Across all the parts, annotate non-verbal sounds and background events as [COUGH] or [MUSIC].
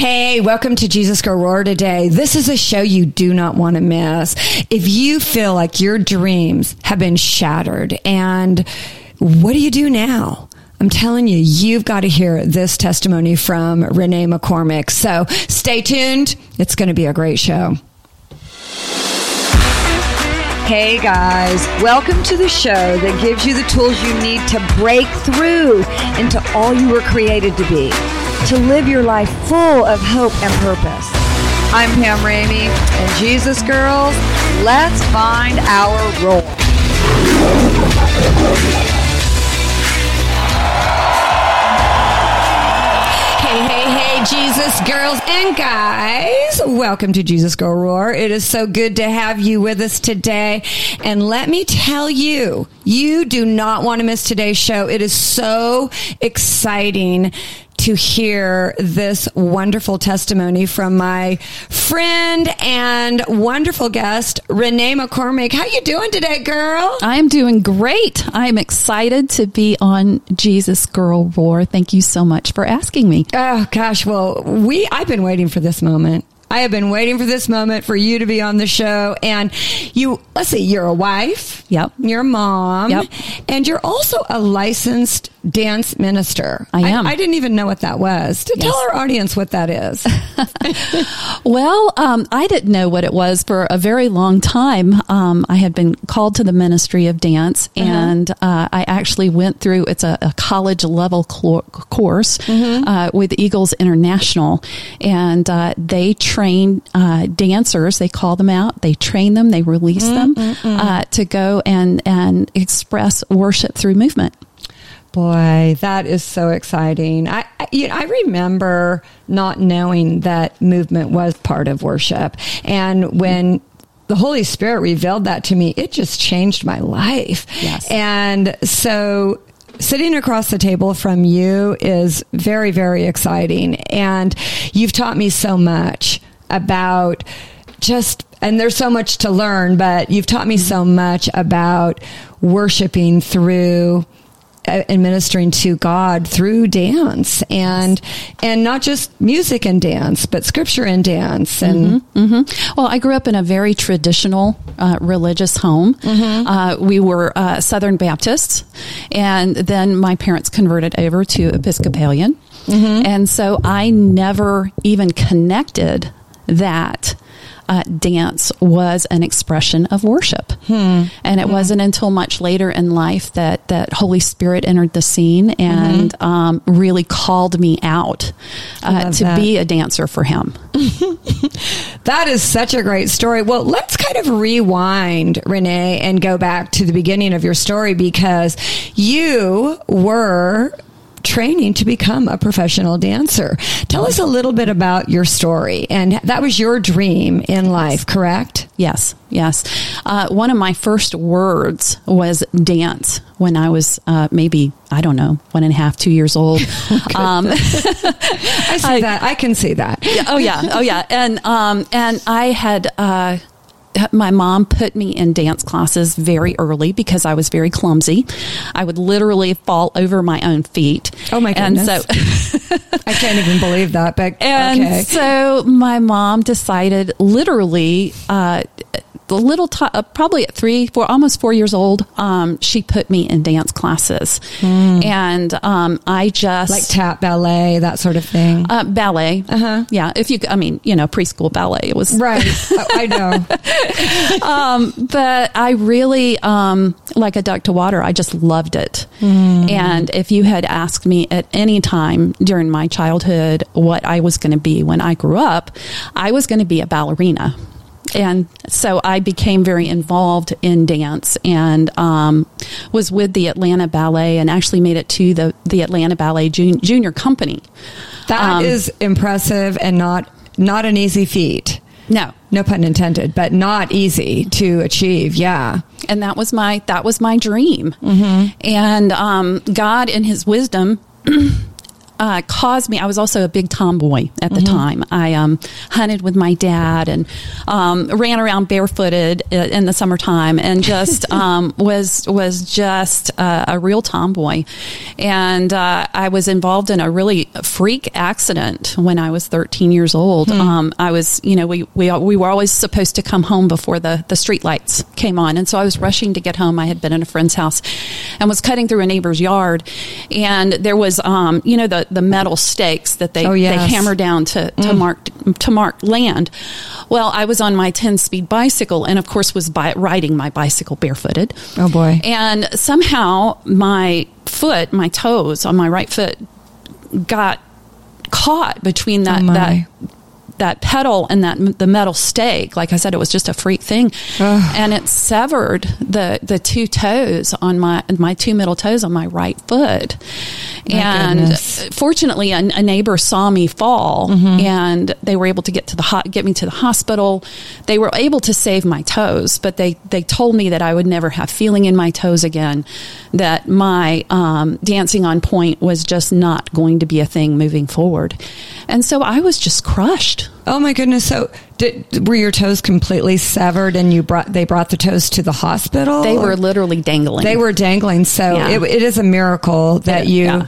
Hey, welcome to Jesus Girl Roar today. This is a show you do not want to miss. If you feel like your dreams have been shattered and what do you do now? I'm telling you, you've got to hear this testimony from Renee McCormick. So stay tuned. It's going to be a great show. Hey guys, welcome to the show that gives you the tools you need to break through into all you were created to be, to live your life full of hope and purpose. I'm Pam Ramey, and Jesus Girls, let's find our roar. Hey, hey, hey, Jesus girls and guys. Welcome to Jesus Girl Roar. It is so good to have you with us today. And let me tell you, you do not want to miss today's show. It is so exciting to hear this wonderful testimony from my friend and wonderful guest, Renee McCormick. How you doing today, girl? I'm doing great. I'm excited to be on Jesus Girl Roar. Thank you so much for asking me. Oh gosh, well, we I've been waiting for this moment. I have been waiting for this moment for you to be on the show. And you, let's see, you're a wife. Yep. You're a mom. Yep. And you're also a licensed dance minister. I am. I, didn't even know what that was. To Yes. tell our audience what that is. [LAUGHS] Well, um, I didn't know what it was for a very long time. Um, I had been called to the ministry of dance, and uh, I actually went through it's a, a college level clo- course uh, with Eagles International, and uh, they train uh, dancers. They call them out, they train them, they release them uh, to go and and express worship through movement. Boy, that is so exciting. I, I, you know, I remember not knowing that movement was part of worship. And when the Holy Spirit revealed that to me, it just changed my life. Yes. And so sitting across the table from you is very, very exciting. And you've taught me so much about just and there's so much to learn, but you've taught me so much about worshiping through uh, administering to God through dance and and not just music and dance, but scripture and dance and Well, I grew up in a very traditional uh, religious home. Uh, we were uh, Southern Baptists, and then my parents converted over to Episcopalian. And so I never even connected that. Uh, dance was an expression of worship, and it wasn't until much later in life that that Holy Spirit entered the scene and um, really called me out uh, to that. be a dancer for Him. [LAUGHS] That is such a great story. Well, let's kind of rewind, Renee, and go back to the beginning of your story because you were training to become a professional dancer. Tell us a little bit about your story. And that was your dream in life, correct? Yes, yes. Uh, one of my first words was dance when I was uh, maybe, I don't know, one and a half, two years old. [LAUGHS] um, [LAUGHS] I see [LAUGHS] that. I can see that. oh yeah, oh yeah, and um, and I had. Uh, my mom put me in dance classes very early because I was very clumsy. I would literally fall over my own feet. Oh, my And goodness. so [LAUGHS] I can't even believe that, but And okay. so my mom decided, literally, uh, the little t- uh, probably at three, four, almost four years old, um, she put me in dance classes, and um, I just like tap ballet, that sort of thing. uh, ballet. Uh-huh. Yeah, if you, I mean, you know, preschool ballet. It was right. I I know. [LAUGHS] [LAUGHS] um, but I really, um, like a duck to water, I just loved it. And if you had asked me at any time during my childhood what I was going to be when I grew up, I was going to be a ballerina. And so I became very involved in dance and um, was with the Atlanta Ballet and actually made it to the, the Atlanta Ballet jun- Junior Company. That is Um, impressive and not not an easy feat. No, No pun intended, but not easy to achieve. Yeah. and that was my that was my dream and um, god in his wisdom [CLEARS THROAT] uh, caused me. I was also a big tomboy at the time. I um, hunted with my dad and um, ran around barefooted in the summertime, and [LAUGHS] just um, was was just uh, a real tomboy. And uh, I was involved in a really freak accident when I was 13 years old. Um, I was, you know, we we we were always supposed to come home before the the street lights came on, and so I was rushing to get home. I had been in a friend's house and was cutting through a neighbor's yard, and there was, um, you know, the the metal stakes that they Oh, yes. they hammer down to to mm. mark to mark land. Well, I was on my 10 speed bicycle, and of course was bi- riding my bicycle barefooted. Oh, boy. And somehow my foot, my toes on my right foot, got caught between that Oh, that that pedal and that the metal stake. Like I said, it was just a freak thing, Ugh. and it severed the the two toes on my my two middle toes on my right foot. My and goodness. fortunately, a, a neighbor saw me fall, Mm-hmm. and they were able to get to the ho- get me to the hospital. They were able to save my toes, but they they told me that I would never have feeling in my toes again. That my um, dancing on pointe was just not going to be a thing moving forward, and so I was just crushed. Oh my goodness! So, did, were your toes completely severed, and you brought they brought the toes to the hospital? They were literally dangling. they were dangling. So Yeah. it, it is a miracle that you yeah.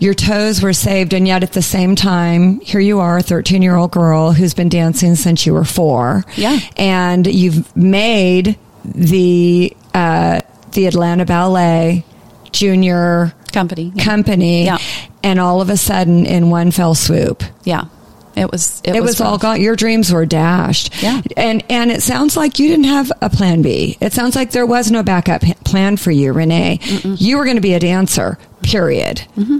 your toes were saved, and yet at the same time, here you are, a thirteen year old girl who's been dancing since you were four. Yeah. and you've made the uh, the Atlanta Ballet Junior company. Company, Yeah. and all of a sudden, in one fell swoop, yeah. It was. It, it was, all gone. Your dreams were dashed. Yeah. And and it sounds like you didn't have a plan B. It sounds like there was no backup plan for you, Renee. You were going to be a dancer. Period. Mm-hmm.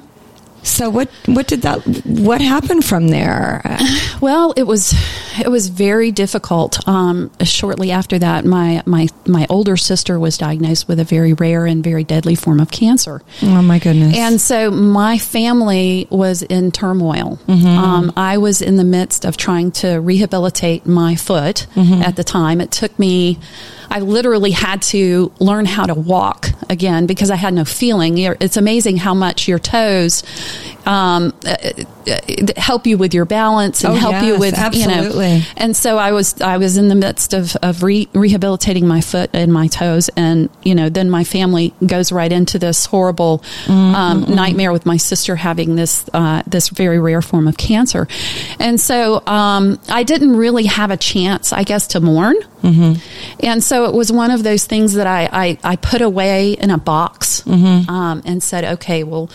So what what did that what happened from there? [LAUGHS] Well, it was it was very difficult. Um, shortly after that, my my my older sister was diagnosed with a very rare and very deadly form of cancer. Oh my goodness. And so my family was in turmoil. Mm-hmm. Um, I was in the midst of trying to rehabilitate my foot Mm-hmm. at the time. It took me, I literally had to learn how to walk again because I had no feeling. It's amazing how much your toes um, help you with your balance and Oh, help you yes, with you know. And so I was I was in the midst of of re- rehabilitating my foot and my toes, and you know then my family goes right into this horrible um, nightmare with my sister having this uh, this very rare form of cancer, and so um, I didn't really have a chance, I guess, to mourn. And so it was one of those things that I, I, I put away in a box um, and said, okay, well,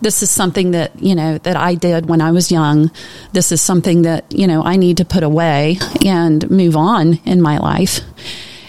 this is something that, you know, that I did when I was young. This is something that, you know, I need to put away and move on in my life.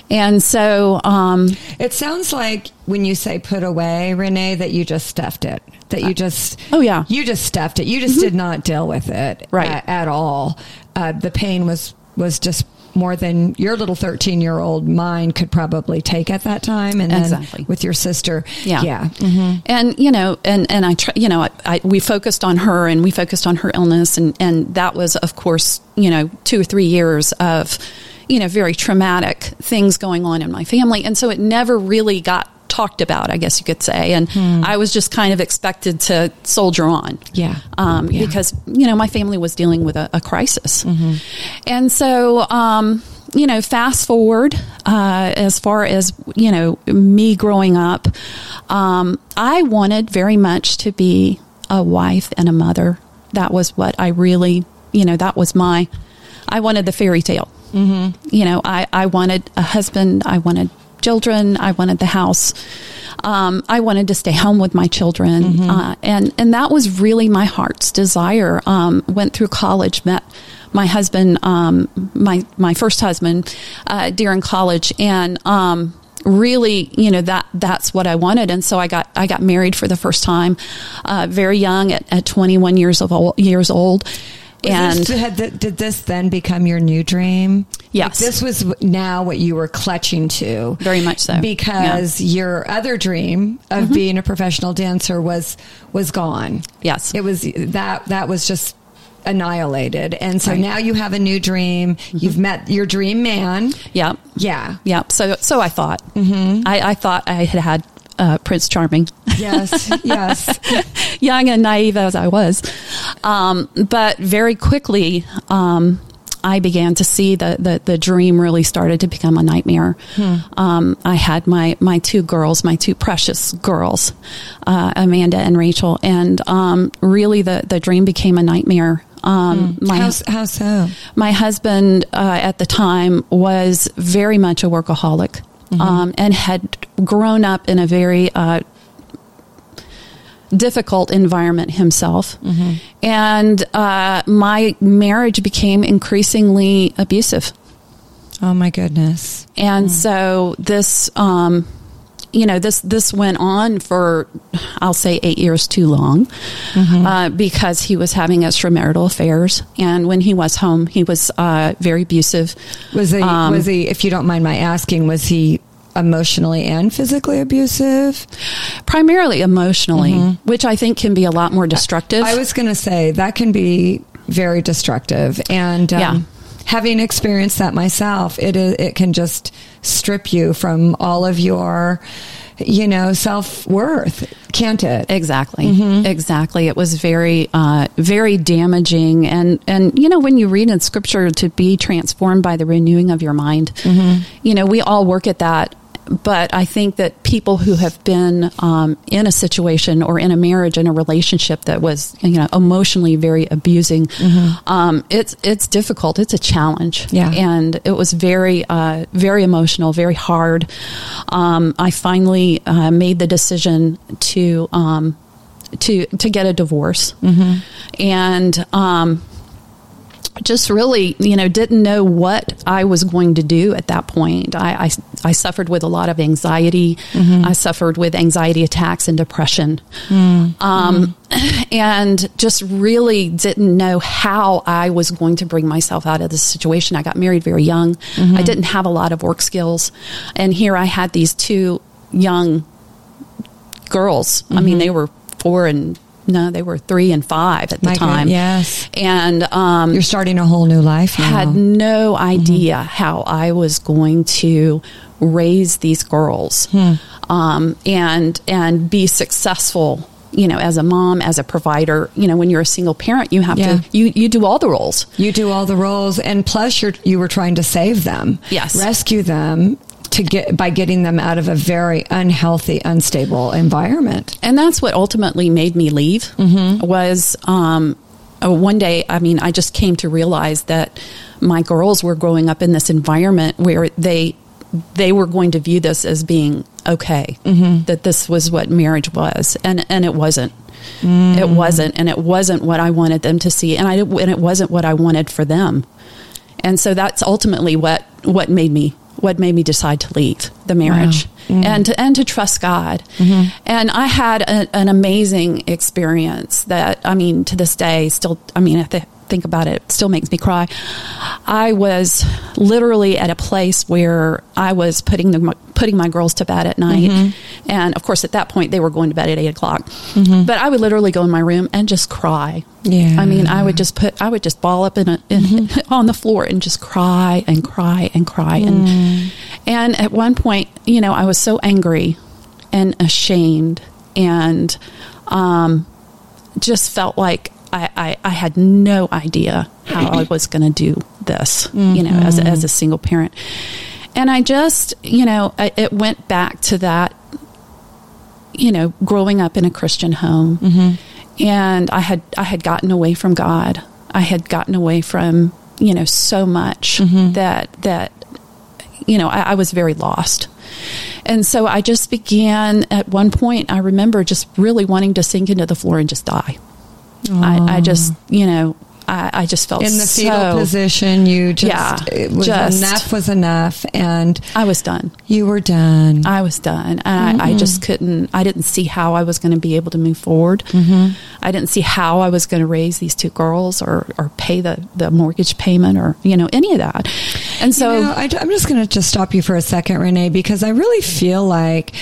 And so, um, it sounds like when you say put away, Renee, that you just stuffed it. That you just Oh, yeah. Mm-hmm. you just stuffed it. You just did not deal with it Right. a- at all. Uh, the pain was was just more than your little 13 year old mind could probably take at that time and then Exactly. with your sister Yeah. yeah Mhm. and you know and and i try you know I, I we focused on her and we focused on her illness and and that was of course you know two or three years of you know very traumatic things going on in my family and so it never really got talked about i guess you could say and i was just kind of expected to soldier on Yeah. um, Yeah. because you know my family was dealing with a, a crisis, and so um, you know, fast forward uh, as far as you know me growing up, um, I wanted very much to be a wife and a mother. That was what I really, you know, that was my. I wanted the fairy tale. Mm-hmm. You know, I I wanted a husband. I wanted children. I wanted the house. Um, I wanted to stay home with my children, uh, and and that was really my heart's desire. Um, went through college, met my husband, um, my my first husband, uh, during college, and um, really, you know that that's what I wanted. And so I got I got married for the first time, uh, very young at, at 21 years of old, years old. And this, did this then become your new dream? Yes. Like, this was now what you were clutching to. Very much so. Because your other dream of Mm-hmm. being a professional dancer was was gone. Yes. It was that that was just annihilated. And so Right. Mm-hmm. now you have a new dream. You've met your dream man. yeah, Yeah. Yeah. So, so I thought. Mm-hmm. I, I thought I had had uh, Prince Charming. Yes, [LAUGHS] yes. Young and naive as I was. Um, but very quickly, um, I began to see that the, the dream really started to become a nightmare. Hmm. Um, I had my, my two girls, my two precious girls, uh, Amanda and Rachel, and um, really the, the dream became a nightmare. Um, hmm. my, how, how, so? My husband uh, at the time was very much a workaholic mm-hmm. Um, and had grown up in a very uh, difficult environment himself. Mm-hmm. And uh, my marriage became increasingly abusive. Oh my goodness. And mm. so this, um, you know, this, this went on for, I'll say eight years too long, mm-hmm. uh, because he was having extramarital affairs. And when he was home, he was, uh, very abusive. Was he, um, was he, if you don't mind my asking, was he emotionally and physically abusive? Primarily emotionally, mm-hmm. which I think can be a lot more destructive. I was going to say that can be very destructive. And um, yeah. having experienced that myself, it, it can just strip you from all of your you know self worth, can't it? Exactly, mm-hmm. exactly. It was very, uh, very damaging, and and you know when you read in Scripture to be transformed by the renewing of your mind, mm-hmm. you know we all work at that but I think that people who have been um, in a situation or in a marriage in a relationship that was you know emotionally very abusing, mm-hmm. um, it's it's difficult. It's a challenge. Yeah, and it was very uh, very emotional, very hard. Um, I finally uh, made the decision to um, to to get a divorce, mm-hmm. and um, just really, you know, didn't know what I was going to do at that point. I, I, I suffered with a lot of anxiety. Mm-hmm. I suffered with anxiety attacks and depression. Mm-hmm. Um, [LAUGHS] and just really didn't know how I was going to bring myself out of this situation. I got married very young. Mm-hmm. I didn't have a lot of work skills. And here I had these two young girls. I mean, mm-hmm. they were four and no, they were three and five at the My time. Yes, and um, you're starting a whole new life. Now. Had no idea mm-hmm. how I was going to raise these girls hmm. um, and and be successful you know as a mom as a provider you know when you're a single parent you have yeah. to you you do all the roles you do all the roles and plus you're you were trying to save them yes rescue them to get by getting them out of a very unhealthy, unstable environment. And that's what ultimately made me leave. Mm-hmm. Was um, uh, one day, I mean, I just came to realize that my girls were growing up in this environment where they they were going to view this as being okay. Mm-hmm. That this was what marriage was, and and it wasn't. Mm. It wasn't, and it wasn't what I wanted them to see, and I and it wasn't what I wanted for them. And so that's ultimately what what made me what made me decide to leave the marriage wow. mm-hmm. and to, and to trust God. Mm-hmm. And I had a, an amazing experience that I mean to this day still I mean at the think about it, it still makes me cry. I was literally at a place where I was putting the putting my girls to bed at night, mm-hmm. and of course at that point they were going to bed at eight o'clock. Mm-hmm. But I would literally go in my room and just cry. Yeah, I mean I would just put I would just ball up in, a, in mm-hmm. [LAUGHS] on the floor and just cry and cry and cry and mm. and at one point you know I was so angry and ashamed and um, just felt like I, I, I had no idea how I was going to do this, mm-hmm. you know, as, as a single parent. And I just, you know, I, it went back to that, you know, growing up in a Christian home. Mm-hmm. And I had, I had gotten away from God. I had gotten away from, you know, so much mm-hmm. that, that, you know, I, I was very lost. And so I just began at one point, I remember just really wanting to sink into the floor and just die. I, I, just, you know, I, I, just felt in the so, fetal position. You just, yeah, it was just, enough was enough, and I was done. You were done. I was done, and mm-hmm. I, I, just couldn't. I didn't see how I was going to be able to move forward. Mm-hmm. I didn't see how I was going to raise these two girls, or or pay the the mortgage payment, or you know any of that. And so, you know, I, I'm just going to just stop you for a second, Renee, because I really feel like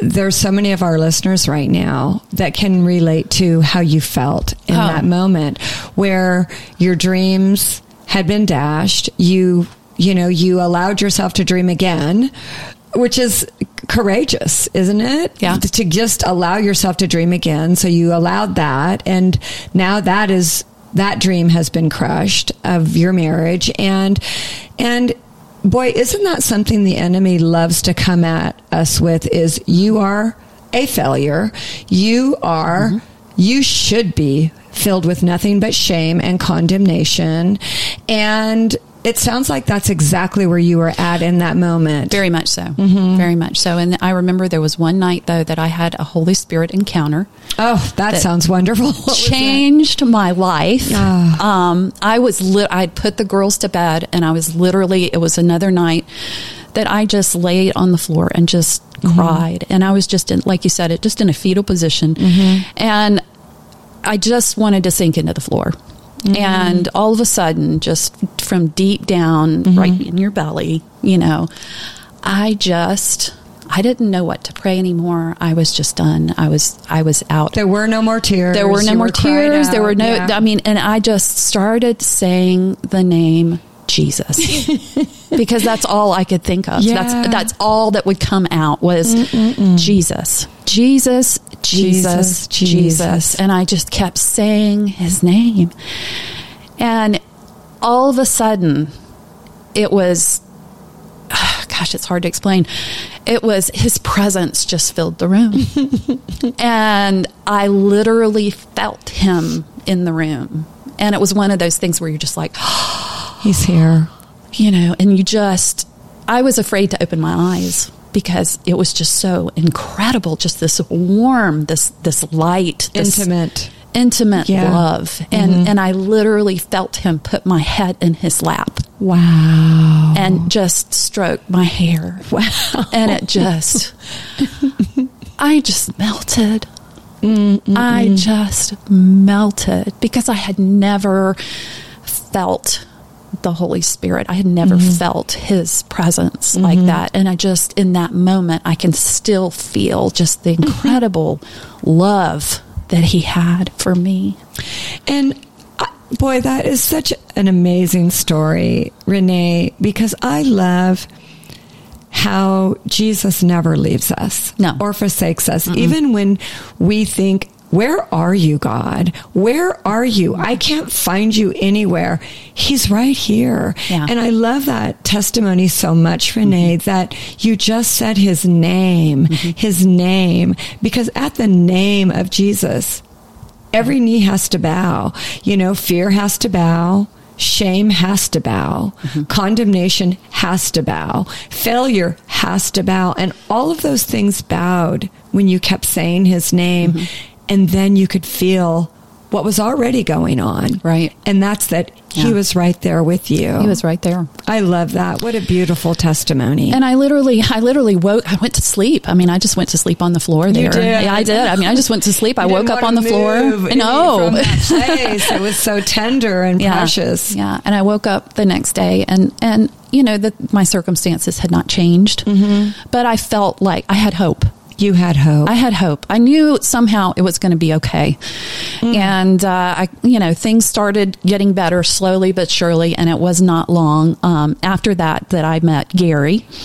there's so many of our listeners right now that can relate to how you felt in oh. that moment where your dreams had been dashed. You, you know, you allowed yourself to dream again which is courageous, isn't it? Yeah. To just allow yourself to dream again. So you allowed that. And now that is, that dream has been crushed of your marriage. And, and, boy, isn't that something the enemy loves to come at us with is you are a failure. You are, mm-hmm. you should be filled with nothing but shame and condemnation. And it sounds like that's exactly where you were at in that moment. Very much so. Mm-hmm. Very much so. And I remember there was one night though that I had a Holy Spirit encounter. Oh, that, that sounds wonderful. [LAUGHS] changed my life. Oh. Um, I was lit. I'd put the girls to bed, and I was literally. It was another night that I just laid on the floor and just mm-hmm. cried, and I was just in, like you said, it just in a fetal position, mm-hmm. and I just wanted to sink into the floor. Mm-hmm. And all of a sudden, just from deep down, mm-hmm. right in your belly, you know, I just I didn't know what to pray anymore. I was just done. I was I was out. There were no more tears. There were no you more were tears. There were no yeah. I mean and I just started saying the name Jesus. [LAUGHS] because that's all I could think of. Yeah. That's that's all that would come out was Mm-mm-mm. Jesus. Jesus, Jesus, Jesus, Jesus. And I just kept saying his name. And all of a sudden, it was, [SIGHS] gosh, it's hard to explain. It was his presence just filled the room. [LAUGHS] and I literally felt him in the room. And it was one of those things where you're just like, [GASPS] he's here. You know, and you just, I was afraid to open my eyes because it was just so incredible just this warm this this light this intimate. intimate yeah. love. And mm-hmm. and I literally felt him put my head in his lap. Wow. And just stroke my hair. Wow. And it just [LAUGHS] I just melted. Mm-mm-mm. I just melted because I had never felt the Holy Spirit. I had never mm-hmm. felt His presence mm-hmm. like that. And I just, in that moment, I can still feel just the incredible love that He had for me. And uh, boy, that is such an amazing story, Renee, because I love how Jesus never leaves us no. or forsakes us. Mm-mm. Even when we think, where are you, God? Where are you? I can't find you anywhere. He's right here. Yeah. And I love that testimony so much, Renee, mm-hmm. that you just said his name, mm-hmm. his name, because at the name of Jesus, every knee has to bow. You know, fear has to bow. Shame has to bow. Mm-hmm. Condemnation has to bow. Failure has to bow. And all of those things bowed when you kept saying his name. Mm-hmm and then you could feel what was already going on. Right. And that's that yeah. he was right there with you. He was right there. I love that. What a beautiful testimony. And I literally, I literally woke, I went to sleep. I mean, I just went to sleep on the floor there. You did. Yeah, I did. I mean, I just went to sleep. I woke up on the floor. [LAUGHS] Place. it was so tender and yeah. precious. Yeah. And I woke up the next day and, and, you know, that my circumstances had not changed, mm-hmm. but I felt like I had hope. You had hope. I had hope. I knew somehow it was going to be okay. Mm. And, uh, I, you know, things started getting better slowly but surely. And it was not long um, after that that I met Gary, [LAUGHS]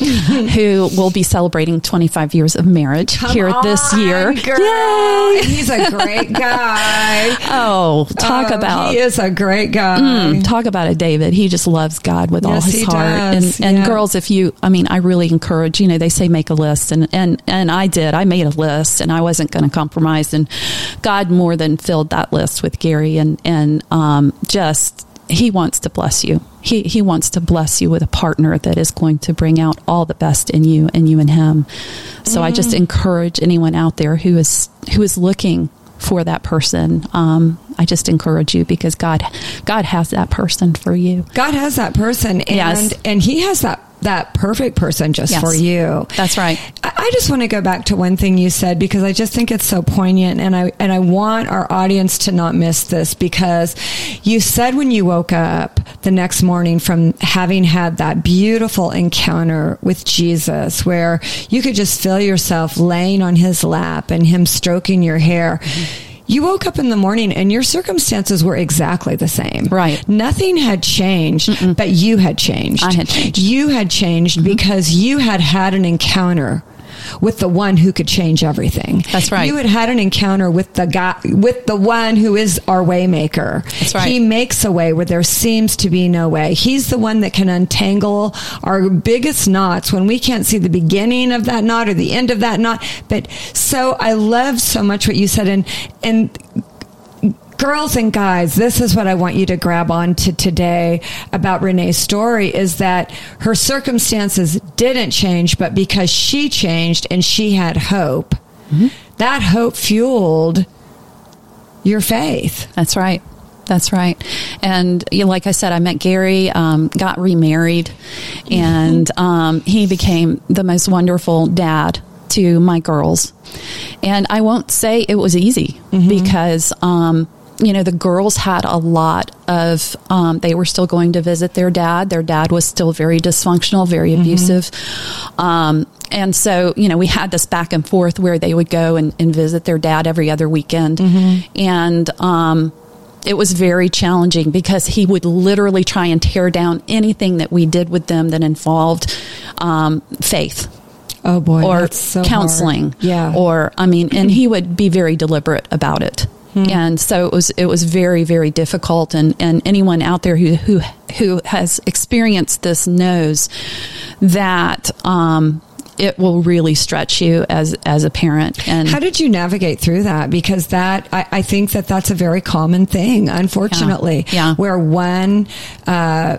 who will be celebrating 25 years of marriage Come here on, this year. Girl. Yay! He's a great guy. [LAUGHS] oh, talk oh, about. He is a great guy. Mm, talk about it, David. He just loves God with yes, all his heart. Does. And, and yeah. girls, if you, I mean, I really encourage, you know, they say make a list and, and, and I did did. I made a list and I wasn't going to compromise. And God more than filled that list with Gary and, and, um, just, he wants to bless you. He, he wants to bless you with a partner that is going to bring out all the best in you and you and him. So mm. I just mm. encourage anyone out there who is, who is looking for that person. Um, I just encourage you because God, God has that person for you. God has that person, and yes. and He has that that perfect person just yes. for you. That's right. I just want to go back to one thing you said because I just think it's so poignant and I and I want our audience to not miss this because you said when you woke up the next morning from having had that beautiful encounter with Jesus where you could just feel yourself laying on his lap and him stroking your hair. Mm-hmm you woke up in the morning and your circumstances were exactly the same. Right. Nothing had changed, Mm-mm. but you had changed. I had changed. You had changed mm-hmm. because you had had an encounter with the one who could change everything. That's right. You had had an encounter with the guy, with the one who is our waymaker. That's right. He makes a way where there seems to be no way. He's the one that can untangle our biggest knots when we can't see the beginning of that knot or the end of that knot. But so I love so much what you said and, and girls and guys, this is what I want you to grab on to today about Renee's story is that her circumstances didn't change, but because she changed and she had hope, mm-hmm. that hope fueled your faith. That's right. That's right. And you know, like I said, I met Gary, um, got remarried, and um, he became the most wonderful dad to my girls. And I won't say it was easy mm-hmm. because um, you know, the girls had a lot of, um, they were still going to visit their dad. Their dad was still very dysfunctional, very mm-hmm. abusive. Mm-hmm. Um, and so, you know, we had this back and forth where they would go and, and visit their dad every other weekend. Mm-hmm. And, um, it was very challenging because he would literally try and tear down anything that we did with them that involved um, faith. Oh boy, or so counseling. Hard. Yeah. Or I mean, and he would be very deliberate about it. Hmm. And so it was it was very very difficult. And and anyone out there who who who has experienced this knows that um, it will really stretch you as as a parent. And how did you navigate through that? Because that I, I think that that's a very common thing unfortunately yeah, yeah. where one uh,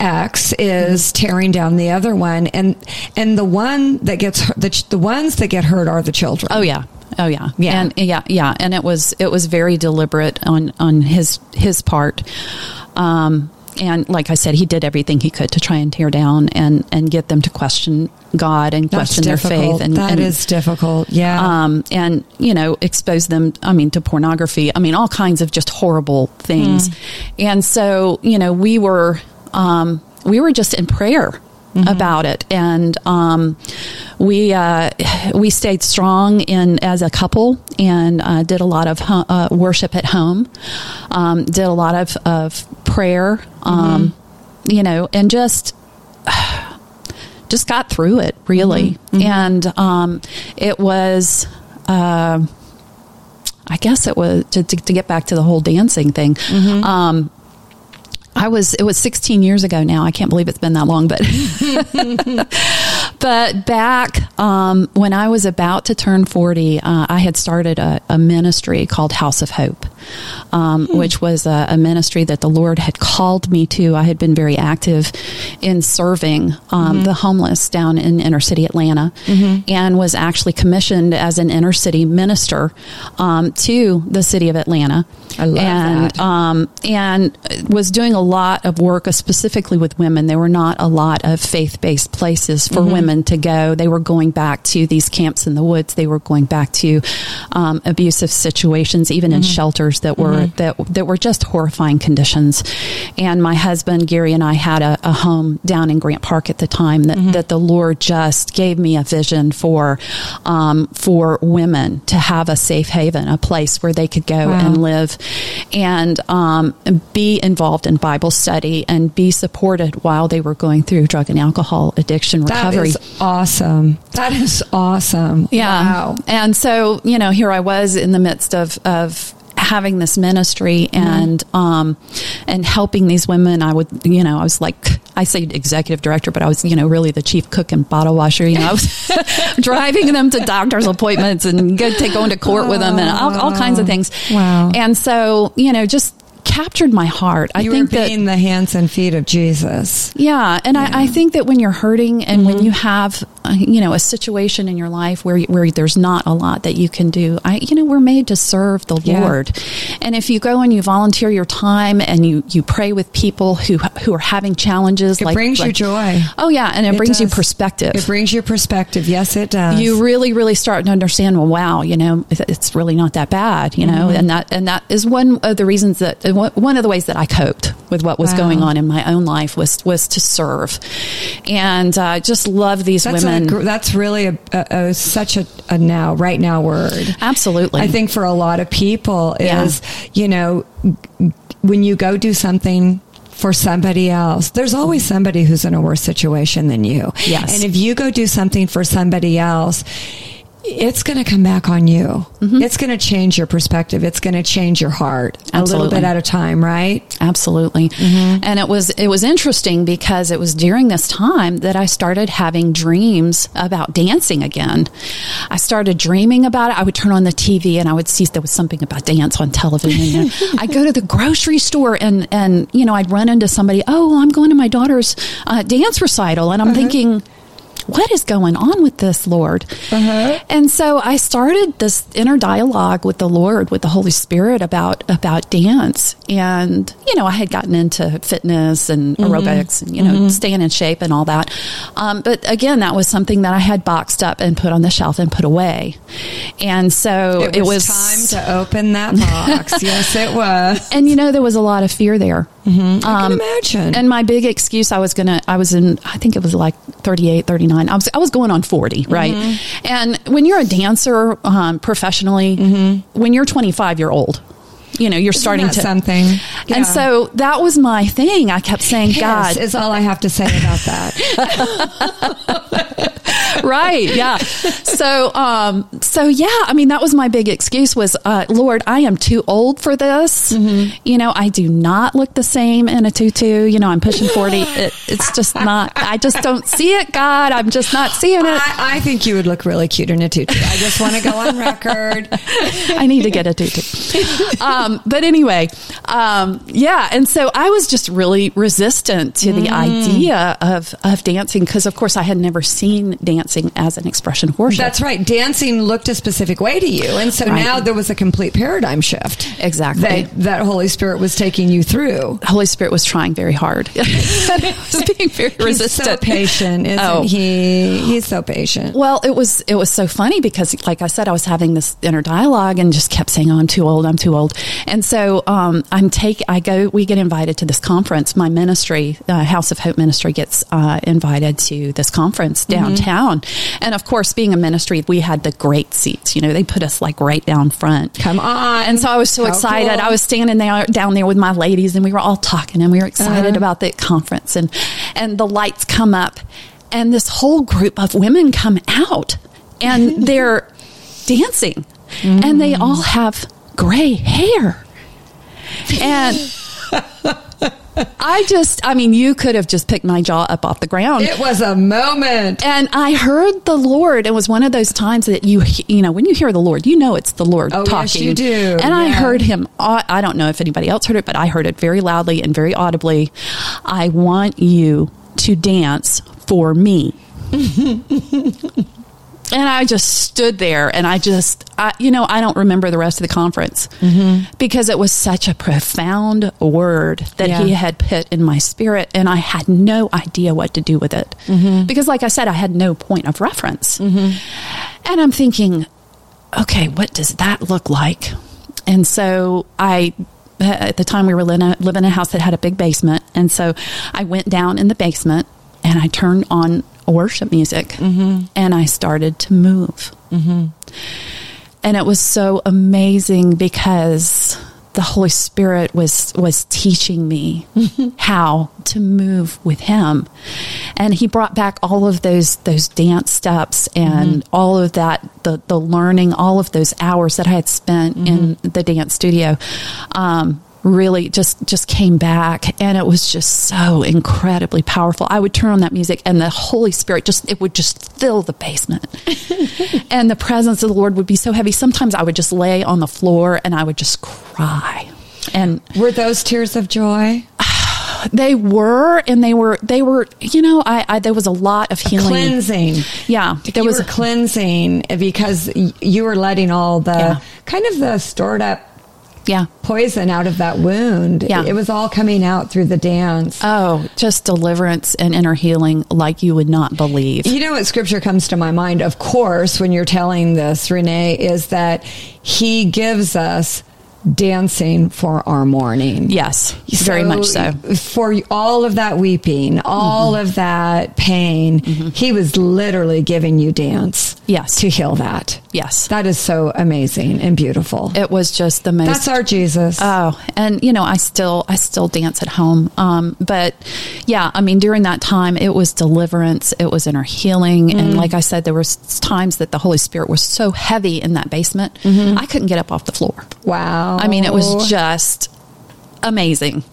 X is tearing down the other one, and and the one that gets the the ones that get hurt are the children. Oh yeah, Oh yeah, yeah, and yeah, yeah, and it was it was very deliberate on on his his part. Um, and like I said, he did everything he could to try and tear down and and get them to question God and question their faith. And that and, is difficult. Yeah. Um, and you know, expose them. I mean, to pornography. I mean, all kinds of just horrible things. Mm. And so, you know, we were um, we were just in prayer mm-hmm. about it, and um, we uh, we stayed strong in as a couple and uh, did a lot of uh, worship at home, um, did a lot of of prayer, um, mm-hmm. you know, and just. [SIGHS] Just got through it, really, mm-hmm. mm-hmm. and um, it was uh, I guess it was to, to, to, get back to the whole dancing thing. I was it was 16 years ago now. I can't believe it's been that long, but [LAUGHS] [LAUGHS] but back um, when I was about to turn 40, uh, I had started a, a, ministry called House of Hope, um, hmm. which was a, a, ministry that the Lord had called me to. I had been very active in serving um, mm-hmm. the homeless down in inner city Atlanta, mm-hmm. and was actually commissioned as an inner city minister um, to the city of Atlanta. I love and, that. Um, and was doing a lot of work uh, specifically with women. There were not a lot of faith based places for mm-hmm. Women to go. They were going back to these camps in the woods. They were going back to um, abusive situations, even mm-hmm. in shelters that were mm-hmm. that that were just horrifying conditions. And my husband Gary and I had a, a home down in Grant Park at the time that, mm-hmm. that the Lord just gave me a vision for um, for women to have a safe haven, a place where they could go wow. and live and um, be involved in Bible study and be supported while they were going through drug and alcohol addiction recovery. Awesome. That is awesome. Yeah. Wow. And so, you know, here I was in the midst of, of having this ministry and mm-hmm. um, and helping these women. I would, you know, I was like, I say executive director, but I was, you know, really the chief cook and bottle washer. You know, I was [LAUGHS] [LAUGHS] driving them to doctor's appointments and go going to court with them and all, all kinds of things. Wow. And so, you know, just captured my heart. I think that, the hands and feet of Jesus. Yeah, and yeah. I, I, think that when you're hurting and mm-hmm. when you have, you know, a situation in your life where where there's not a lot that you can do, I, you know, we're made to serve the yeah. Lord. And if you go and you volunteer your time and you you pray with people who who are having challenges, it like, brings like, you joy. Oh yeah, and it, it brings does. you perspective. It brings you perspective. Yes, it does. You really really start to understand. Well, wow, you know, it's really not that bad. You know, mm-hmm. and that and that is one of the reasons that one of the ways that I coped with what was Wow. going on in my own life was was to serve, and uh, just love these That's, women. A, that's really a, a, such a, a now, right now word. Absolutely. I think for a lot of people Yeah. is, you know, when you go do something for somebody else, there's always somebody who's in a worse situation than you. Yes. And if you go do something for somebody else, it's going to come back on you. Mm-hmm. It's going to change your perspective. It's going to change your heart a little bit at a time, right? Absolutely. And it was it was interesting because it was during this time that I started having dreams about dancing again. I started dreaming about it. I would turn on the TV and I would see there was something about dance on television. [LAUGHS] I'd go to the grocery store and and you know I'd run into somebody. Oh, I'm going to my daughter's uh, dance recital, and I'm thinking. What is going on with this, Lord? Uh-huh. And so I started this inner dialogue with the Lord, with the Holy Spirit about about dance. And you know, I had gotten into fitness and mm-hmm. aerobics, and you know, mm-hmm. staying in shape and all that. Um, but again, that was something that I had boxed up and put on the shelf and put away. And so It was, time to open that box. [LAUGHS] yes, it was. and you know, there was a lot of fear there. I can imagine. And my big excuse, I was gonna, I was in, I think it was like 38, 39. I was, I was going on 40, right? Mm-hmm. And when you're a dancer um, professionally, when you're 25, you're old. You know, you're starting Mm-hmm. that to something. Yeah. And so that was my thing. I kept saying, Yes, God, is all I have to say about that. [LAUGHS] [LAUGHS] right yeah so um so yeah i mean that was my big excuse was uh lord i am too old for this Mm-hmm. you know i do not look the same in a tutu you know i'm pushing 40 [LAUGHS] it, it's just not i just don't see it god i'm just not seeing it I, I think you would look really cute in a tutu. I just want to go on record. [LAUGHS] I need to get a tutu. Um, but anyway, um, yeah. And so I was just really resistant to the idea of, of dancing because, of course, I had never seen dancing as an expression of worship. That's right. Dancing looked a specific way to you, and so Right. now there was a complete paradigm shift. Exactly. That, that Holy Spirit was taking you through. Holy Spirit was trying very hard. [LAUGHS] [LAUGHS] Was being very He's resistant. so patient, isn't Oh. he? He's so patient. Well, it was it was so funny because, like I said, I was having this inner dialogue and just kept saying, "Oh, I'm too old. I'm too old." And so um, I'm take. I go. We get invited to this conference. My ministry, uh, House of Hope Ministry, gets uh, invited to this conference downtown. And of course, being a ministry, we had the great seats. You know, they put us like right down front. Come on. And so I was so How excited. cool. I was standing there down there with my ladies, and we were all talking, and we were excited Uh-huh. about the conference. And and the lights come up, and this whole group of women come out, and [LAUGHS] they're dancing, and they all have gray hair, and. [LAUGHS] I just, I mean, you could have just picked my jaw up off the ground. it was a moment. And I heard the Lord. It was one of those times that you, you know, when you hear the Lord, you know it's the Lord Oh, yes, talking. you do. And I heard him. I don't know if anybody else heard it, but I heard it very loudly and very audibly. I want you to dance for me. [LAUGHS] And I just stood there and I just, I, you know, I don't remember the rest of the conference mm-hmm. because it was such a profound word that Yeah. he had put in my spirit and I had no idea what to do with it. Mm-hmm. Because, like I said, I had no point of reference. Mm-hmm. And I'm thinking, okay, what does that look like? And so I, at the time we were living in a house that had a big basement. And so I went down in the basement and I turned on worship music mm-hmm. and I started to move. Mm-hmm. And it was so amazing because the Holy Spirit was was teaching me [LAUGHS] how to move with Him, and He brought back all of those those dance steps and mm-hmm. all of that the the learning, all of those hours that I had spent in the dance studio. Um, really just just came back and it was just so incredibly powerful i would turn on that music and the holy spirit just it would just fill the basement [LAUGHS] and the presence of the lord would be so heavy sometimes i would just lay on the floor and i would just cry and Were those tears of joy? [SIGHS] they were and they were they were you know i, I there was a lot of healing Cleansing. yeah there you was were cleansing because you were letting all the Yeah. kind of the stored up yeah poison out of that wound. Yeah. It was all coming out through the dance. oh just deliverance and inner healing like you would not believe You know what scripture comes to my mind, of course, when you're telling this, Renee, is that he gives us dancing for our mourning. Yes, very much so. For all of that weeping, all Mm-hmm. of that pain, he was literally giving you dance. Yes. To heal that. Yes. That is so amazing and beautiful. It was just the most. That's our Jesus. Oh, and you know, I still I still dance at home. Um, but yeah, I mean, during that time, it was deliverance, it was inner healing, Mm. and like I said, there was times that the Holy Spirit was so heavy in that basement, Mm-hmm. I couldn't get up off the floor. wow. I mean, it was just amazing.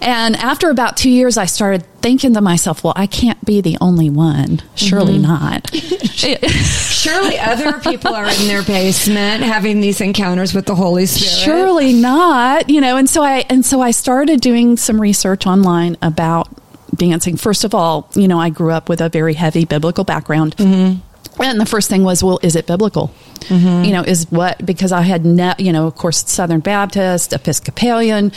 And after about two years, I started thinking to myself, well, I can't be the only one. Surely mm-hmm. not. [LAUGHS] Surely other people are in their basement having these encounters with the Holy Spirit. Surely not, you know. And so I and so I started doing some research online about dancing. First of all, you know, I grew up with a very heavy biblical background. Mm-hmm. And the first thing was, well, is it biblical? Mm-hmm. You know, is what because I had, ne- you know, of course, Southern Baptist, Episcopalian.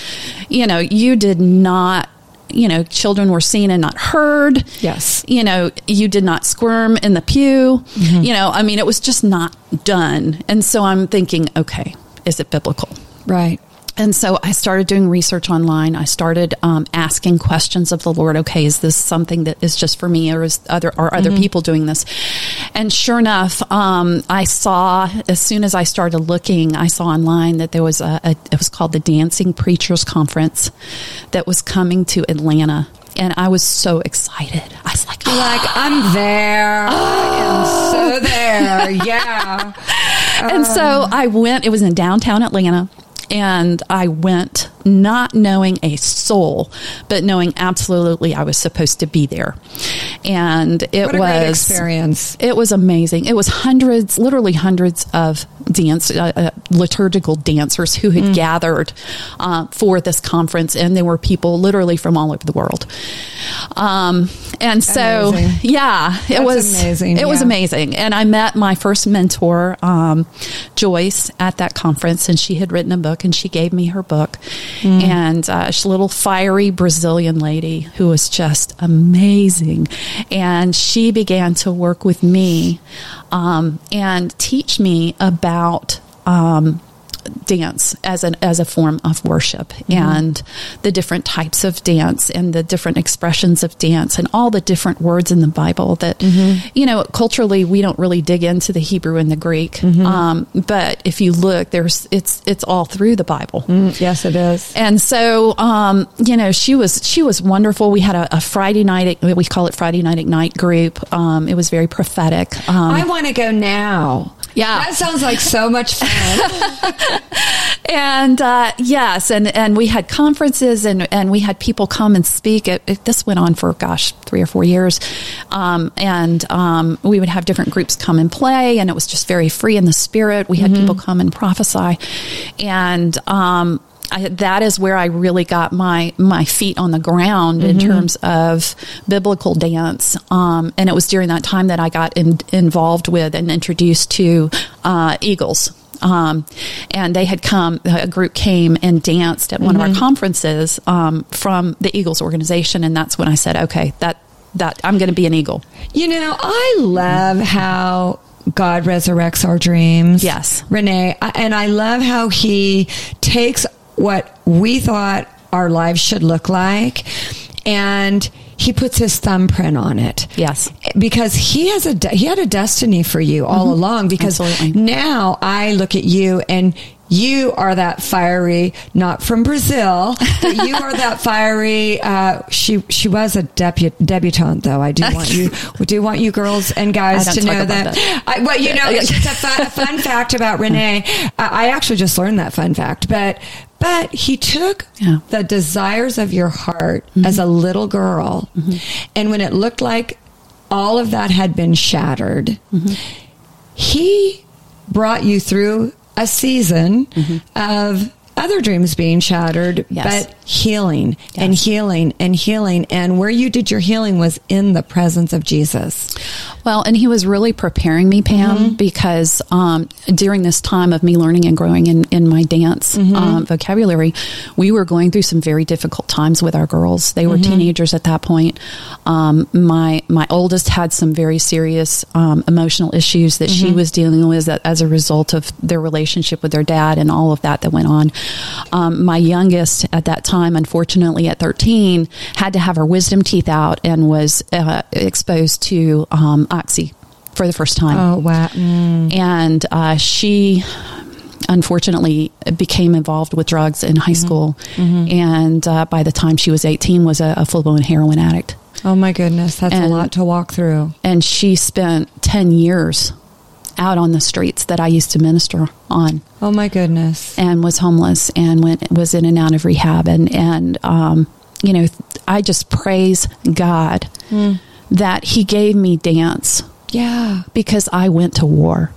You know, you did not. You know, children were seen and not heard. Yes. You know, you did not squirm in the pew. Mm-hmm. You know, I mean, it was just not done. And so I'm thinking, okay, is it biblical? Right. And so I started doing research online. I started um, asking questions of the Lord. Okay, is this something that is just for me, or is other are other people doing this? And sure enough, um, I saw as soon as I started looking, I saw online that there was a, a it was called the Dancing Preachers Conference that was coming to Atlanta, and I was so excited. I was like, [GASPS] You're like, I'm [GASPS] there. I am so there. Yeah. [LAUGHS] and so I went. It was in downtown Atlanta, and I went not knowing a soul, but knowing absolutely I was supposed to be there. And it was experience. It was amazing. It was hundreds, literally hundreds of dance uh, uh, liturgical dancers who Mm. had gathered uh, for this conference, and there were people literally from all over the world. Um, and so, Amazing. yeah, it That's was amazing, It was amazing, and I met my first mentor, um, Joyce, at that conference, and she had written a book, and she gave me her book, Mm. and uh, she's a little fiery Brazilian lady who was just amazing, and she began to work with me um, and teach me about. Um, dance as an as a form of worship and the different types of dance and the different expressions of dance and all the different words in the Bible that you know culturally we don't really dig into the Hebrew and the Greek um, but if you look there's it's it's all through the Bible Mm, Yes, it is. and so, um, you know, she was she was wonderful. We had a, a Friday night, we call it Friday night ignite group. Um, it was very prophetic. Um, I want to go now. Yeah. That sounds like so much fun. [LAUGHS] and uh, yes, and and we had conferences and and we had people come and speak. It, it, this went on for gosh three or four years, um, and um, we would have different groups come and play, and it was just very free in the spirit. We had people come and prophesy, and. Um, I, that is where I really got my my feet on the ground in terms of biblical dance, um, and it was during that time that I got in, involved with and introduced to uh, Eagles. Um, and they had come, a group came and danced at one of our conferences um, from the Eagles organization, and that's when I said, okay, that that I'm going to be an Eagle. you know, I love how God resurrects our dreams. Yes. Renee. I- And I love how he takes what we thought our lives should look like and he puts his thumbprint on it. Yes. Because he has a he had a destiny for you all mm-hmm. along because Absolutely. now I look at you and you are that fiery, not from Brazil, but you are that [LAUGHS] fiery. Uh, she she was a debu- debutante, though. I do want you we do want you girls and guys to know that. that. I, well, you know, it's a fun, fun [LAUGHS] fact about Renee. I, I actually just learned that fun fact, but but he took Yeah. Mm-hmm. the desires of your heart as a little girl, and when it looked like all of that had been shattered, Mm-hmm. he brought you through a season mm-hmm. of other dreams being shattered, Mm-hmm. Yes. but healing and healing and healing. And where you did your healing was in the presence of Jesus. Well, and he was really preparing me, Pam, Mm-hmm. because um, during this time of me learning and growing in, in my dance Mm-hmm. um, vocabulary, we were going through some very difficult times with our girls. They were Mm-hmm. teenagers at that point. Um, my my oldest had some very serious um, emotional issues that Mm-hmm. she was dealing with as, as a result of their relationship with their dad and all of that that went on. Um, my youngest at that time, unfortunately, at 13, had to have her wisdom teeth out and was uh, exposed to um, oxy for the first time. Oh wow. Mm. And uh, she unfortunately became involved with drugs in high school and uh, by the time she was 18 was a, a full-blown heroin addict Oh my goodness, that's a lot to walk through. and she spent 10 years out on the streets that I used to minister on Oh my goodness. and was homeless and went was in and out of rehab and and um, you know I just praise God that he gave me dance Yeah. because I went to war.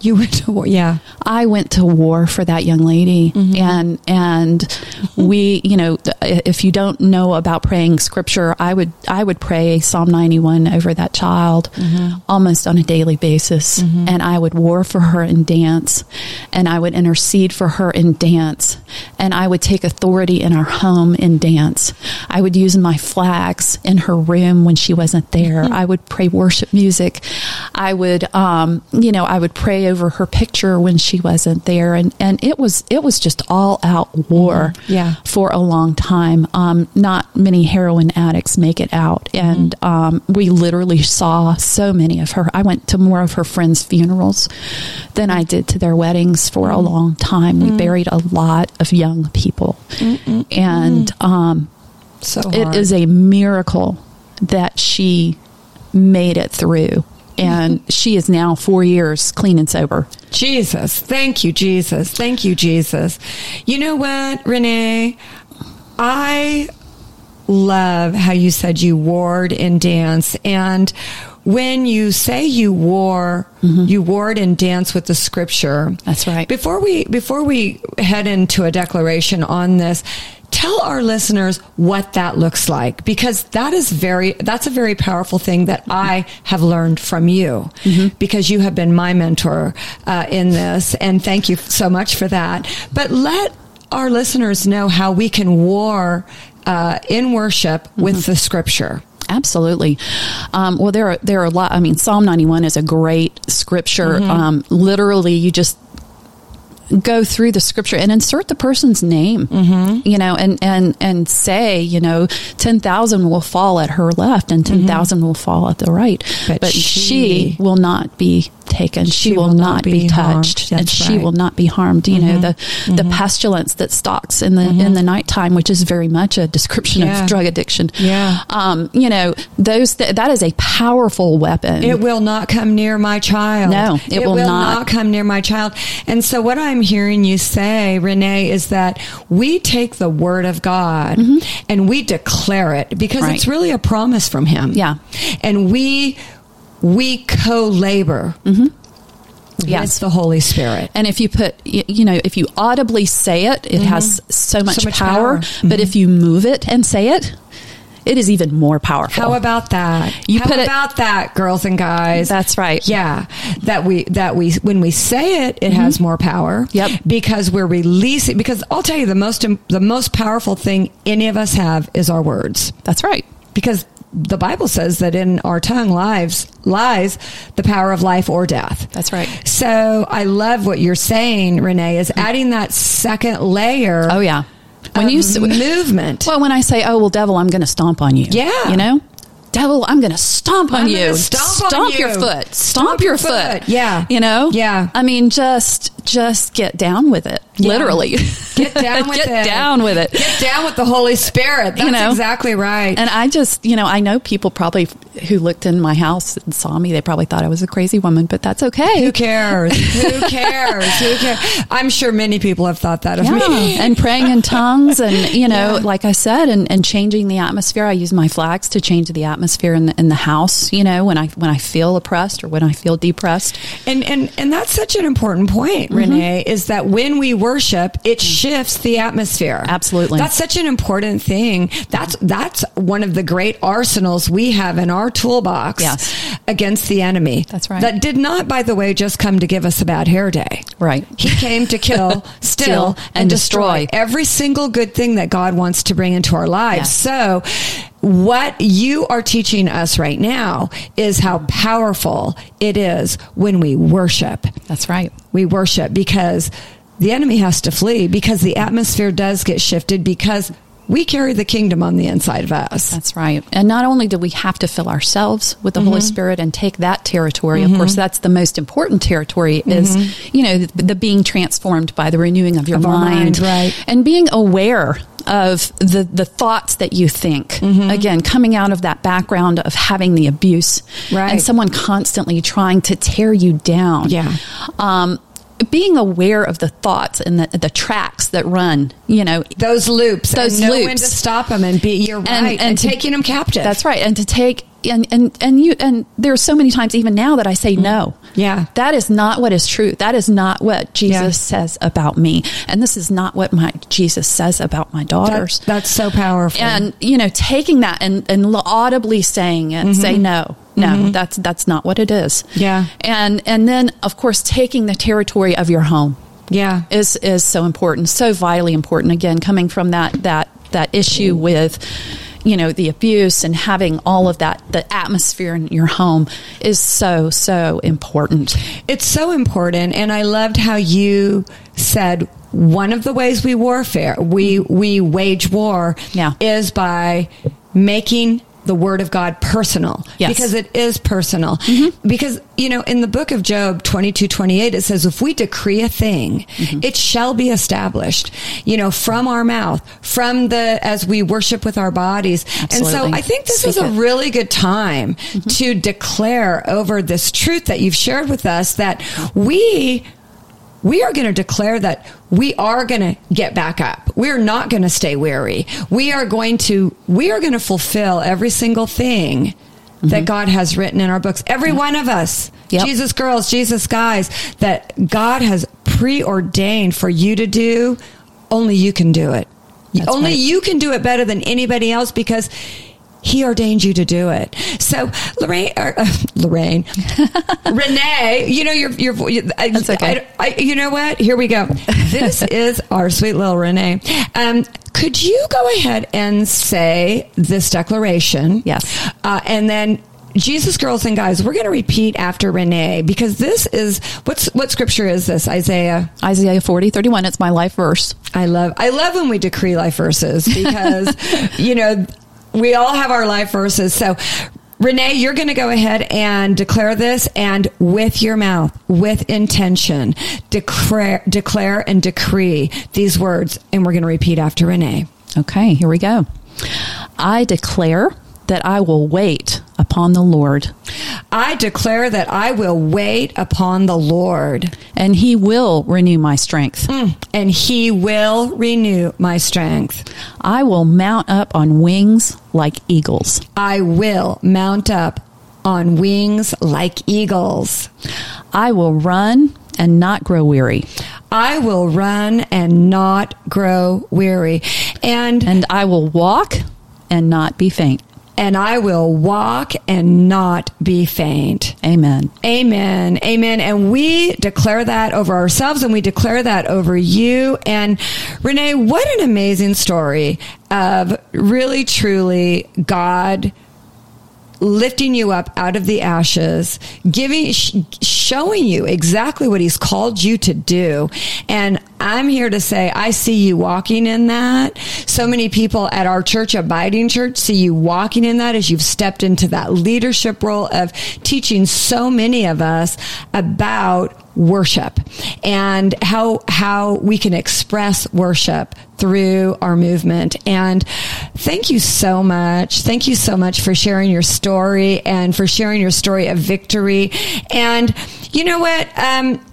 You went to war. Yeah. I went to war for that young lady, mm-hmm. and and we, you know, if you don't know about praying scripture, I would I would pray Psalm ninety one over that child mm-hmm. almost on a daily basis, mm-hmm. and I would war for her in dance, and I would intercede for her in dance, and I would take authority in our home in dance. I would use my flags in her room when she wasn't there. I would pray worship music. I would, um, you know, I would pray over her picture when she wasn't there, and and it was it was just all out war, Yeah. for a long time. Um, not many heroin addicts make it out, and um, we literally saw so many of her. I went to more of her friends' funerals than I did to their weddings for a long time. We buried a lot of young people, and um, So it hard. is a miracle that she made it through. And [LAUGHS] she is now four years clean and sober. Jesus. Thank you, Jesus. Thank you, Jesus. You know what, Renee? I love how you said you warred in dance. And when you say you war, mm-hmm. you warred in dance with the scripture. That's right. Before we before we head into a declaration on this, tell our listeners what that looks like because that is very that's a very powerful thing that I have learned from you because you have been my mentor uh, in this and thank you so much for that. But let our listeners know how we can war uh, in worship with the scripture. Absolutely. Um, well, there are there are a lot. I mean, Psalm ninety one is a great scripture. Um, literally, you just go through the scripture and insert the person's name. Mm-hmm. You know, and and and say, you know, ten thousand will fall at her left and 10,000 will fall at the right, But but, she- she, will not be taken. She, will, not be, harmed. touched, and That's she will not be harmed. You know, the the pestilence that stalks in the in the nighttime, which is very much a description Yeah. of drug addiction. Yeah. Um, you know, those th- that is a powerful weapon. It will not come near my child. No, it will not. come near my child. And so, what I'm hearing you say, Renee, is that we take the word of God and we declare it because Mm-hmm. Right. it's really a promise from Him. Yeah. and we we co-labor Yes. with the Holy Spirit. and if you put, you know, if you audibly say it, it has so much, Mm-hmm. much power. power. But if you move it and say it, it is even more powerful. How about that? You How put it- about that, girls and guys? That's right. Yeah, that we that we when we say it, it has more power. Mm-hmm. Yep. because we're releasing. Because I'll tell you the most the most powerful thing any of us have is our words. That's right. Because the Bible says that in our tongue lies lies the power of life or death. That's right. So I love what you're saying, Renee, is adding that second layer. Oh yeah. When you movement. well, when I say, "Oh well, devil, I'm going to stomp on you," Yeah. you know, devil, I'm going to stomp on I'm you. gonna stomp on your you. foot. Stomp, Stomp your your foot. foot. Yeah. You know. Yeah. I mean, just just get down with it. Yeah. Literally. Get down [LAUGHS] with get it. Get down with it. Get down with the Holy Spirit. That's You know? exactly right. And I just, you know, I know people probably who looked in my house and saw me, they probably thought I was a crazy woman, but that's okay. Who cares? Who [LAUGHS] cares? Who cares? I'm sure many people have thought that of Yeah. me. and praying in tongues and, you know, Yeah. like I said, and, and changing the atmosphere. I use my flags to change the atmosphere in the, in the house, you know, when I, when I feel oppressed or when I feel depressed. And and and that's such an important point, Mm-hmm. Renee, is that when we worship, it shifts the atmosphere. Absolutely. That's such an important thing. That's that's one of the great arsenals we have in our toolbox Yes. against the enemy. That's right. That did not, by the way, just come to give us a bad hair day. Right. He came to kill, [LAUGHS] steal, and, and destroy. destroy. every single good thing that God wants to bring into our lives. So, what you are teaching us right now is how powerful it is when we worship. That's right. We worship because the enemy has to flee because the atmosphere does get shifted because we carry the kingdom on the inside of us. That's right. And not only do we have to fill ourselves with the mm-hmm. Holy Spirit and take that territory, mm-hmm. of course, that's the most important territory is, mm-hmm. you know, the, the, being transformed by the renewing of your of mind, mind, right. and being aware of the, the thoughts that you think. Mm-hmm. Again, coming out of that background of having the abuse right. and someone constantly trying to tear you down. Yeah. Um, being aware of the thoughts and the, the tracks that run, you know, those loops, those and loops, when to stop them and be you're right, and, and, and to, taking them captive. That's right, and to take and and and you and there are so many times even now that I say mm. no. Yeah, that is not what is true. That is not what Jesus yeah. says about me, and this is not what my Jesus says about my daughters. That, that's so powerful. And you know, taking that and and audibly saying it, mm-hmm. say no, no, mm-hmm. that's that's not what it is. Yeah, and and then of course taking the territory of your home. Yeah, is is so important, so vitally important. Again, coming from that that that issue with you know the abuse and having all of that the atmosphere in your home is so so important it's so important and i loved how you said one of the ways we warfare we we wage war yeah. is by making the word of God personal yes. because it is personal. Mm-hmm. Because, you know, in the book of Job 22, 28, it says, if we decree a thing, mm-hmm. it shall be established, you know, from our mouth, from the, as we worship with our bodies. Absolutely. And so I think this Speak is a it. really good time mm-hmm. to declare over this truth that you've shared with us that we we are going to declare that we are going to get back up. We're not going to stay weary. We are going to, we are going to fulfill every single thing mm-hmm. that God has written in our books. Every one of us, yep. Jesus girls, Jesus guys, that God has preordained for you to do, only you can do it. That's only right. you can do it better than anybody else because he ordained you to do it. So, Lorraine, or, uh, Lorraine, [LAUGHS] Renee, you know, you're, you're, That's okay. I, I, you know what? Here we go. This [LAUGHS] is our sweet little Renee. Um, could you go ahead and say this declaration? Yes. Uh, and then Jesus girls and guys, we're going to repeat after Renee because this is what's what scripture is this? Isaiah Isaiah 40 31 it's my life verse. I love I love when we decree life verses because [LAUGHS] you know we all have our life verses. So, Renee, you're going to go ahead and declare this and with your mouth, with intention, declare, declare and decree these words. And we're going to repeat after Renee. Okay, here we go. I declare that I will wait upon the Lord. I declare that I will wait upon the Lord. And he will renew my strength. Mm, and he will renew my strength. I will mount up on wings like eagles. I will mount up on wings like eagles. I will run and not grow weary. I will run and not grow weary. And and I will walk and not be faint and I will walk and not be faint. Amen. Amen. Amen. And we declare that over ourselves and we declare that over you. And Renee, what an amazing story of really, truly God lifting you up out of the ashes, giving, sh- showing you exactly what he's called you to do. And I'm here to say, I see you walking in that. So many people at our church, Abiding Church, see you walking in that as you've stepped into that leadership role of teaching so many of us about worship and how how we can express worship through our movement. And thank you so much. Thank you so much for sharing your story and for sharing your story of victory. And you know what? Um,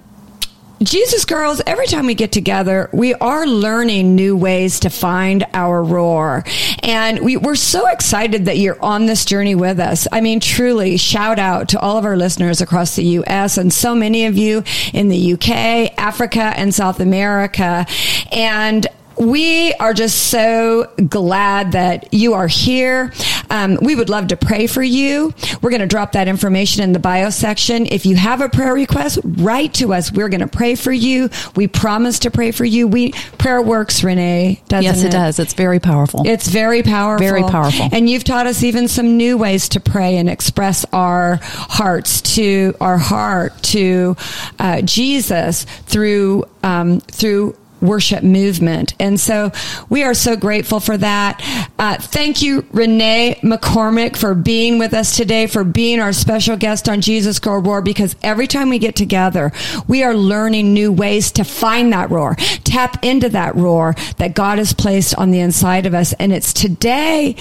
Jesus girls, every time we get together, we are learning new ways to find our roar. And we, we're so excited that you're on this journey with us. I mean, truly, shout out to all of our listeners across the U.S. and so many of you in the UK, Africa, and South America. And we are just so glad that you are here. um, we would love to pray for you. We're going to drop that information in the bio section. If you have a prayer request, write to us. We're going to pray for you. We promise to pray for you. We prayer works, Renee. Doesn't yes, it, it does. It's very powerful. It's very powerful. Very powerful. And you've taught us even some new ways to pray and express our hearts to our heart to uh, Jesus through um, through worship movement. And so we are so grateful for that. Uh, thank you, Renee McCormick, for being with us today, for being our special guest on Jesus Girl Roar, because every time we get together, we are learning new ways to find that roar, tap into that roar that God has placed on the inside of us. And it's today,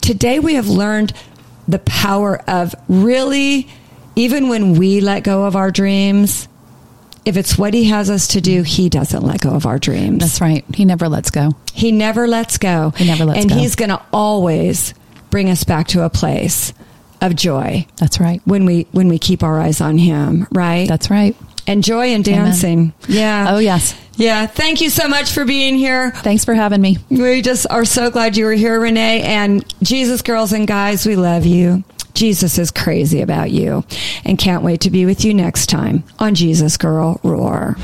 today we have learned the power of really, even when we let go of our dreams, if it's what he has us to do, he doesn't let go of our dreams. That's right. He never lets go. He never lets go. He never lets and go. he's going to always bring us back to a place of joy That's right. when we when we keep our eyes on him, right? That's right. and joy and dancing. Yeah. Oh, yes. Yeah. Thank you so much for being here. Thanks for having me. We just are so glad you were here, Renee. And Jesus, girls and guys, we love you. Jesus is crazy about you and can't wait to be with you next time on Jesus Girl Roar.